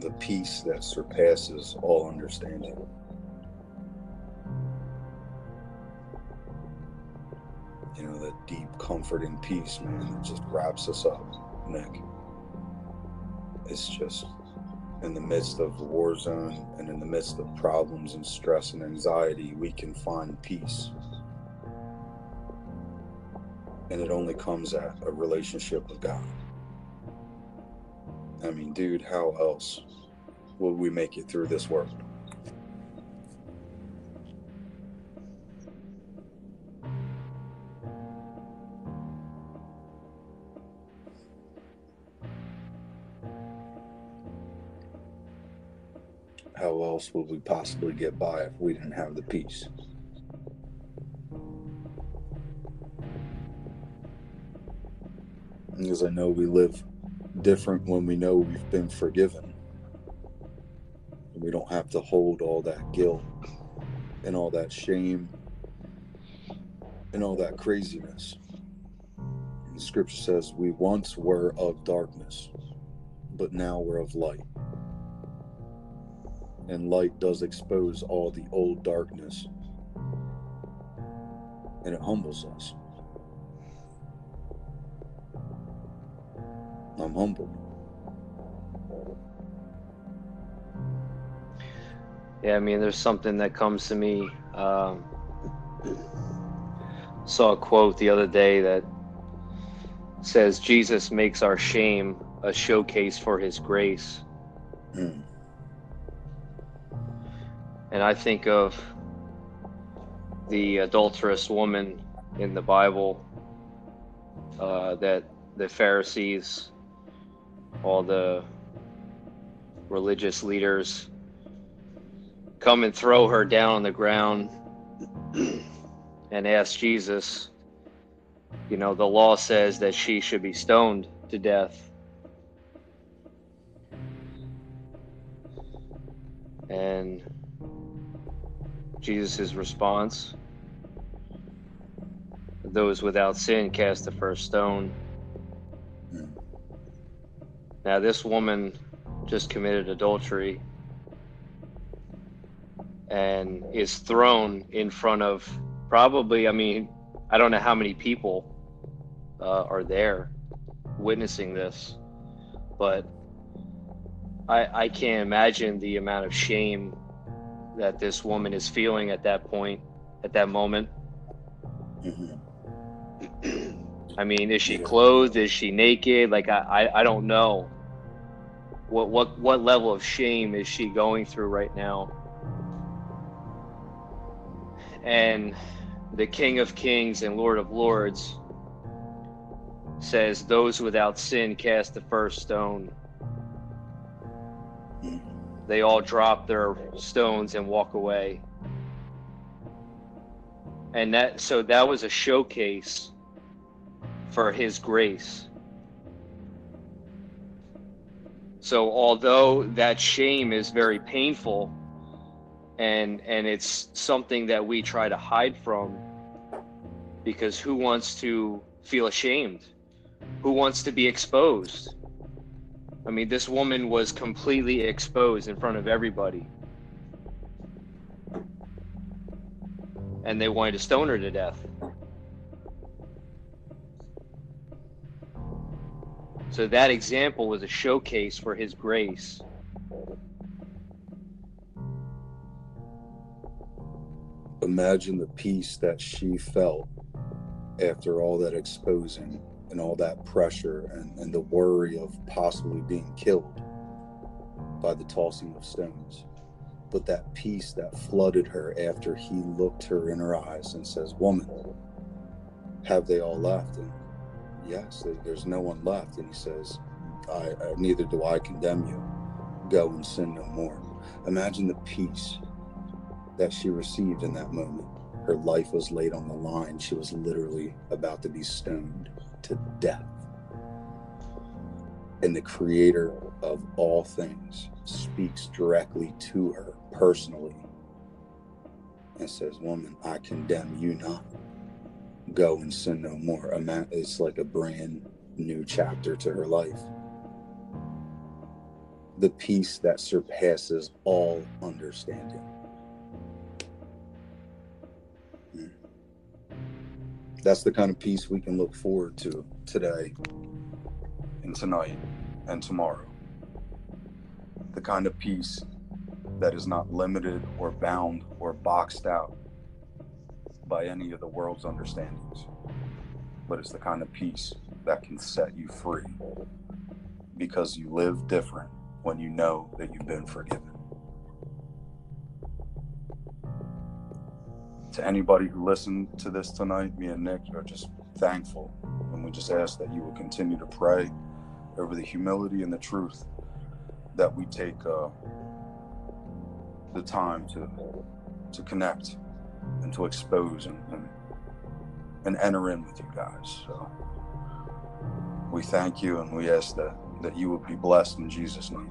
the peace that surpasses all understanding. You know, that deep comfort and peace, man, that just wraps us up, Nick. It's just in the midst of the war zone and in the midst of problems and stress and anxiety, we can find peace. And it only comes at a relationship with God. I mean, dude, how else will we make it through this world? How else would we possibly get by if we didn't have the peace? Because I know we live different when we know we've been forgiven. We don't have to hold all that guilt and all that shame and all that craziness. The scripture says, We once were of darkness, but now we're of light. And light does expose all the old darkness, and it humbles us. I'm humbled. Yeah, I mean, there's something that comes to me. Um, saw a quote the other day that says, Jesus makes our shame a showcase for his grace. Mm. And I think of the adulterous woman in the Bible uh, that the Pharisees all the religious leaders come and throw her down on the ground and ask Jesus, you know, the law says that she should be stoned to death. And Jesus' response those without sin cast the first stone. Now, this woman just committed adultery and is thrown in front of probably, I mean, I don't know how many people uh, are there witnessing this, but I, I can't imagine the amount of shame that this woman is feeling at that point, at that moment. Mm-hmm. I mean, is she clothed? Is she naked? Like I, I, I don't know what what what level of shame is she going through right now? And the king of kings and lord of lords says those without sin cast the first stone. They all drop their stones and walk away. And that so that was a showcase for his grace So although that shame is very painful and and it's something that we try to hide from because who wants to feel ashamed? Who wants to be exposed? I mean, this woman was completely exposed in front of everybody. And they wanted to stone her to death. So that example was a showcase for his grace. Imagine the peace that she felt after all that exposing and all that pressure and, and the worry of possibly being killed by the tossing of stones. But that peace that flooded her after he looked her in her eyes and says, Woman, have they all left? And yes, there's no one left. And he says, I, I, neither do I condemn you. Go and sin no more. Imagine the peace that she received in that moment. Her life was laid on the line. She was literally about to be stoned to death. And the creator of all things speaks directly to her personally and says, Woman, I condemn you not go and sin no more. It's like a brand new chapter to her life. the peace that surpasses all understanding. Hmm. That's the kind of peace we can look forward to today and tonight and tomorrow. The kind of peace that is not limited or bound or boxed out by any of the world's understandings, but it's the kind of peace that can set you free because you live different when you know that you've been forgiven. To anybody who listened to this tonight, me and Nick are just thankful. And we just ask that you will continue to pray over the humility and the truth that we take uh, the time to to connect and to expose and, and, and enter in with you guys. So we thank you and we ask that, that you would be blessed in Jesus' name.